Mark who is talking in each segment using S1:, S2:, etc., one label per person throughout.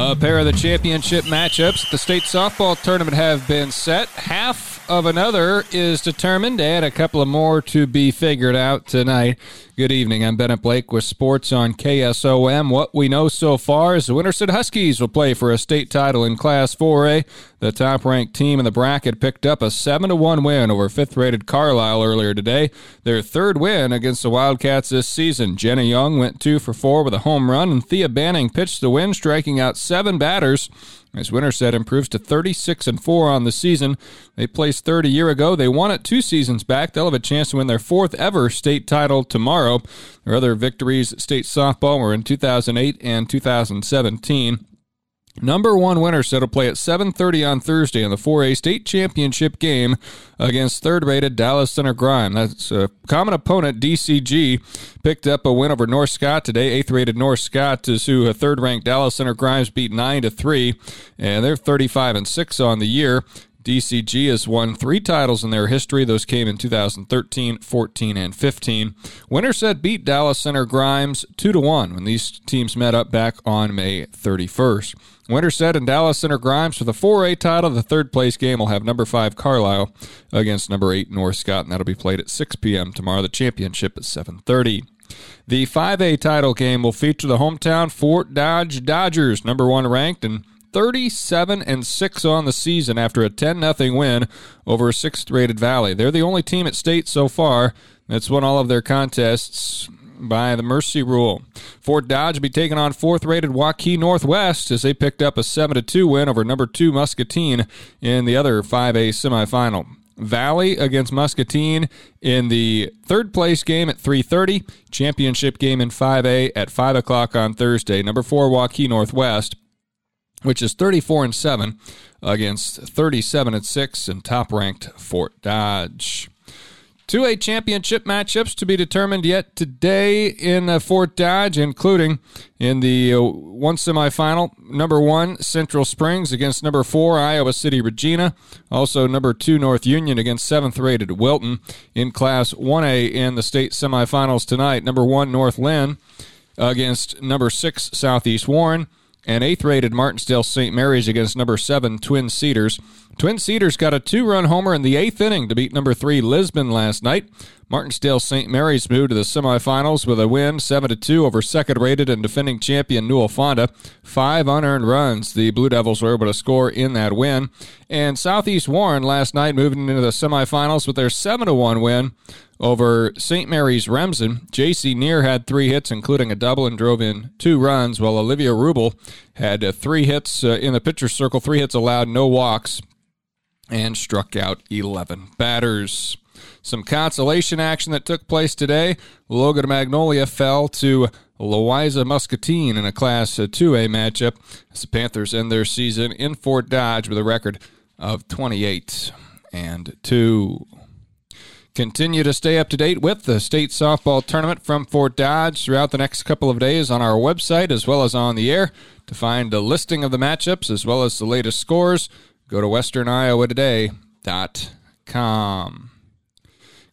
S1: A pair of the championship matchups at the state softball tournament have been set. Half of another is determined, and a couple of more to be figured out tonight. Good evening. I'm Bennett Blake with sports on KSOM. What we know so far is the Winterset Huskies will play for a state title in Class 4A. The top ranked team in the bracket picked up a 7 1 win over fifth rated Carlisle earlier today. Their third win against the Wildcats this season. Jenna Young went 2 for 4 with a home run, and Thea Banning pitched the win, striking out seven batters. As Winterset improves to 36 and 4 on the season, they placed third a year ago. They won it two seasons back. They'll have a chance to win their fourth ever state title tomorrow. Their other victories at state softball were in 2008 and 2017. Number one Winterset will play at 7:30 on Thursday in the 4A state championship game against third-rated Dallas Center Grimes. That's a common opponent. DCG picked up a win over North Scott today. Eighth-rated North Scott is who a third-ranked Dallas Center Grimes beat nine to three, and they're 35 and six on the year. DCG has won three titles in their history. Those came in 2013, 14, and 15. Winterset beat Dallas Center Grimes 2 to 1 when these teams met up back on May 31st. Winter Winterset and Dallas Center Grimes for the 4A title. The third place game will have number 5 Carlisle against number 8 North Scott, and that'll be played at 6 p.m. tomorrow. The championship at 7:30. The 5A title game will feature the hometown Fort Dodge Dodgers, number 1 ranked and 37 and 6 on the season after a 10 0 win over a 6th rated Valley. They're the only team at state so far that's won all of their contests by the mercy rule. Fort Dodge will be taking on fourth rated Waukee Northwest as they picked up a 7 2 win over number 2 Muscatine in the other 5A semifinal. Valley against Muscatine in the third place game at 3:30. Championship game in 5A at 5 o'clock on Thursday. Number four Waukee Northwest which is 34 and 7 against 37 and 6 and top ranked Fort Dodge. 2A championship matchups to be determined yet today in uh, Fort Dodge, including in the uh, one semifinal, number one Central Springs against number four Iowa City Regina. Also, number two North Union against seventh rated Wilton. In Class 1A in the state semifinals tonight, number one North Linn against number six Southeast Warren and eighth rated Martensdale St. Mary's against number seven Twin Cedars. Twin Cedars got a two run homer in the eighth inning to beat number three Lisbon last night. Martensdale St. Mary's moved to the semifinals with a win 7 2 over second rated and defending champion Newell Fonda. Five unearned runs the Blue Devils were able to score in that win. And Southeast Warren last night moving into the semifinals with their 7 1 win over St. Mary's Remsen. J.C. Neer had three hits, including a double, and drove in two runs, while Olivia Rubel had uh, three hits uh, in the pitcher's circle, three hits allowed, no walks, and struck out 11 batters. Some consolation action that took place today. Logan Magnolia fell to Louisa Muscatine in a Class 2A uh, matchup as the Panthers end their season in Fort Dodge with a record of 28 and 2. Continue to stay up to date with the state softball tournament from Fort Dodge throughout the next couple of days on our website as well as on the air. To find a listing of the matchups as well as the latest scores, go to westerniowatoday.com.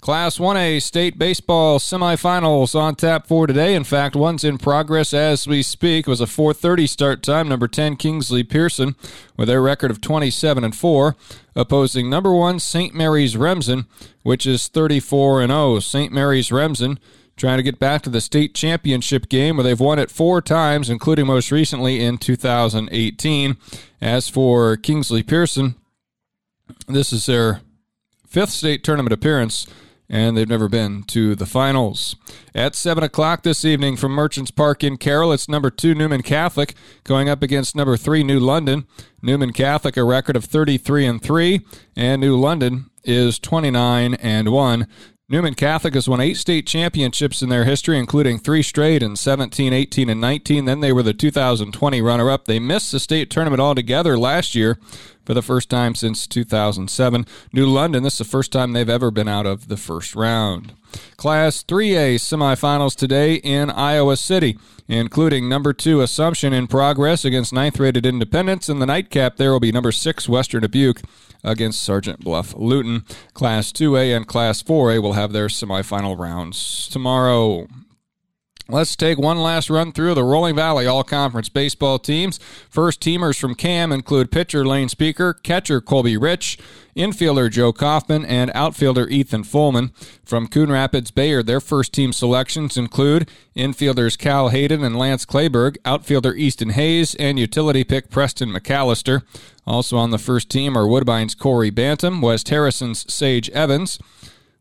S1: Class 1A state baseball semifinals on tap for today. In fact, one's in progress as we speak. It was a 4:30 start time. Number 10 Kingsley Pierson with their record of 27 and 4, opposing number 1 St. Mary's Remsen, which is 34 and 0. St. Mary's Remsen trying to get back to the state championship game where they've won it four times, including most recently in 2018. As for Kingsley Pierson, this is their fifth state tournament appearance and they've never been to the finals. At 7 o'clock this evening from Merchants Park in Carroll, it's number 2 Newman Catholic going up against number 3 New London. Newman Catholic a record of 33 and 3, and New London is 29 and 1. Newman Catholic has won eight state championships in their history, including three straight in 17, 18, and 19. Then they were the 2020 runner up. They missed the state tournament altogether last year for the first time since 2007. New London, this is the first time they've ever been out of the first round. Class 3A semifinals today in Iowa City, including number two Assumption in progress against ninth rated Independence. And the nightcap there will be number six Western Dubuque against Sergeant Bluff Luton. Class 2A and Class 4A will have their semifinal rounds tomorrow. Let's take one last run through the Rolling Valley All Conference baseball teams. First teamers from CAM include pitcher Lane Speaker, catcher Colby Rich, infielder Joe Kaufman, and outfielder Ethan Fullman. From Coon Rapids Bayard, their first team selections include infielders Cal Hayden and Lance Clayberg, outfielder Easton Hayes, and utility pick Preston McAllister. Also on the first team are Woodbine's Corey Bantam, West Harrison's Sage Evans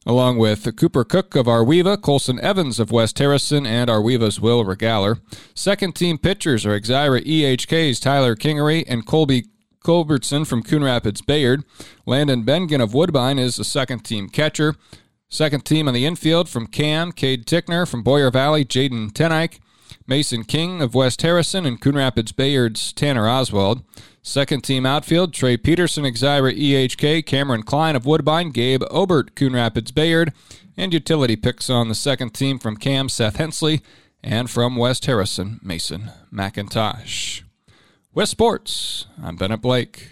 S1: along with Cooper Cook of Arweva, Colson Evans of West Harrison, and Arweva's Will Regaler. Second team pitchers are Exira EHK's Tyler Kingery and Colby Culbertson from Coon Rapids Bayard. Landon Bengen of Woodbine is the second team catcher. Second team on the infield from Cam, Cade Tickner from Boyer Valley, Jaden Tenike. Mason King of West Harrison and Coon Rapids Bayard's Tanner Oswald. Second team outfield, Trey Peterson, Exira EHK, Cameron Klein of Woodbine, Gabe Obert, Coon Rapids Bayard, and utility picks on the second team from Cam, Seth Hensley, and from West Harrison, Mason McIntosh. West Sports, I'm Bennett Blake.